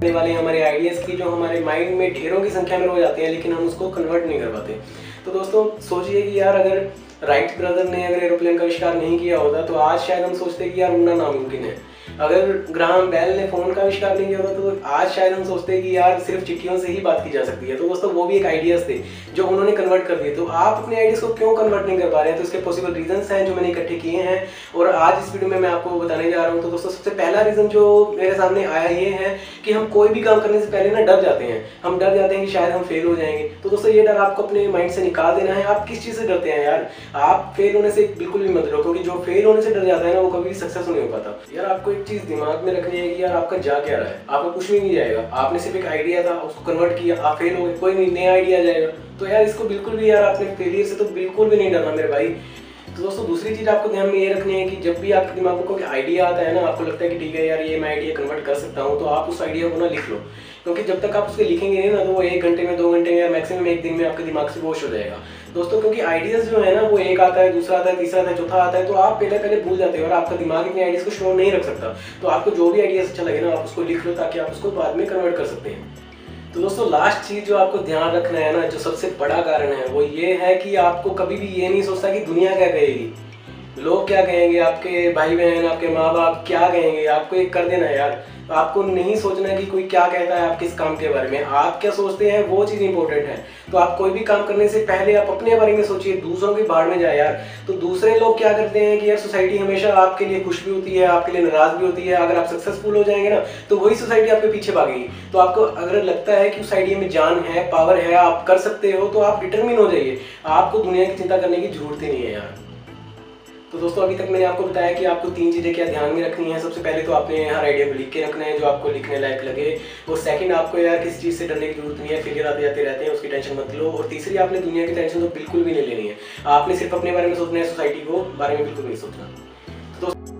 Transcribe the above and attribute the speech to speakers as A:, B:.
A: करने वाले हमारे आइडियाज़ की, जो हमारे माइंड में ढेरों की संख्या में हो जाते हैं, लेकिन हम उसको कन्वर्ट नहीं कर पाते। तो दोस्तों, सोचिए कि यार अगर राइट ब्रदर ने अगर एरोप्लेन का आविष्कार नहीं किया होता तो आज शायद हम सोचते कि यार उड़ना नामुमकिन है। अगर ग्राम बेल ने फ़ोन का आविष्कार नहीं किया होता तो आज शायद हम सोचते हैं कि यार सिर्फ़ चिट्ठियों से ही बात की जा सकती है। तो दोस्तों, वो भी एक आइडियाज़ थे जो उन्होंने कन्वर्ट कर दिए। तो आप अपने आइडियाज़ को क्यों कन्वर्ट नहीं कर पा रहे हैं? तो इसके पॉसिबल रीजंस हैं जो मैंने इकट्ठे किए हैं और आज इस वीडियो में मैं आपको बताने जा रहा हूँ। तो दोस्तों, सबसे पहला रीज़न जो मेरे सामने आया ये है कि हम कोई भी काम करने से पहले ना डर जाते हैं। हम डर जाते हैं कि शायद हम फेल हो जाएँगे। तो दोस्तों, ये डर आपको अपने माइंड से निकाल देना है। आप किस चीज़ से डरते हैं यार? आप फेल होने से बिल्कुल भी मत डरो, क्योंकि जो फेल होने से डर जाता है ना, वो कभी सक्सेस नहीं हो पाता। यार, आपको एक चीज़ दिमाग में रखनी है कि यार आपका जा क्या रहा है? आपको कुछ भी नहीं जाएगा। आपने सिर्फ़ एक आइडिया था, उसको कन्वर्ट किया, आप फेल हो गए, कोई नहीं, नया आइडिया जाएगा। तो यार इसको बिल्कुल भी यार आपने फेलियर से तो बिल्कुल भी नहीं डरना मेरे भाई। तो दोस्तों, दूसरी चीज़ आपको ध्यान में ये रखनी है कि जब भी आपके दिमाग में कोई आइडिया आता है ना, आपको लगता है कि ठीक है यार, ये मैं आइडिया कन्वर्ट कर सकता हूँ तो आप उस आइडिया को ना लिख लो। क्योंकि जब तक आप उसके लिखेंगे नहीं ना तो वो एक घंटे में, दो घंटे में या मैक्सिमम एक दिन में आपके दिमाग से वॉश हो जाएगा। दोस्तों, क्योंकि आइडियाज़ जो है ना, वो एक आता है, दूसरा आता है, तीसरा आता है, चौथा आता है तो आप पहले पहले भूल जाते हो और आपका दिमाग इतने आइडियाज़ को स्टोर नहीं रख सकता। तो आपको जो भी आइडियाज़ अच्छा लगे ना, आप उसको लिख लो ताकि आप उसको बाद में कन्वर्ट कर सकते हैं। तो दोस्तों लास्ट चीज़ जो आपको ध्यान रखना है ना, जो सबसे बड़ा कारण है, वो ये है कि आपको कभी भी ये नहीं सोचता कि दुनिया क्या कहेगी। लोग क्या कहेंगे? आपके भाई बहन, आपके माँ बाप क्या कहेंगे? आपको एक कर देना यार। आपको नहीं सोचना कि कोई क्या कहता है आप किस काम के बारे में। आप क्या सोचते हैं वो चीज़ इंपॉर्टेंट है। तो आप कोई भी काम करने से पहले आप अपने बारे में सोचिए, दूसरों की बाढ़ में जाए यार। तो दूसरे लोग क्या करते हैं कि यार सोसाइटी हमेशा आपके लिए खुश भी होती है, आपके लिए नाराज़ भी होती है। अगर आप सक्सेसफुल हो जाएँगे ना तो वही सोसाइटी आपके पीछे भागेगी। तो आपको अगर लगता है कि सोसाइटी में जान है पावर है, आप कर सकते हो तो आप डिटर्मिन हो जाइए। आपको दुनिया की चिंता करने की ज़रूरत ही नहीं है यार। तो दोस्तों, अभी तक मैंने आपको बताया कि आपको तीन चीज़ें क्या ध्यान में रखनी है। सबसे पहले तो आपने हर आइडिया को लिख के रखना है, जो आपको लिखने लायक लगे। और सेकंड आपको यार किसी चीज़ से डरने की ज़रूरत नहीं है फेलियर आते जाते रहते हैं, उसकी टेंशन मत लो। और तीसरी, आपने दुनिया की टेंशन तो बिल्कुल भी नहीं लेनी है। आपने सिर्फ़ अपने बारे में सोचना है सोसाइटी को बारे में बिल्कुल नहीं सोचना।